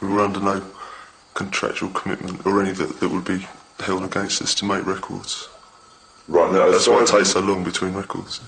We were under no contractual commitment or any that, that would be held against us to make records. Right, now, That's that's why it takes so long between records.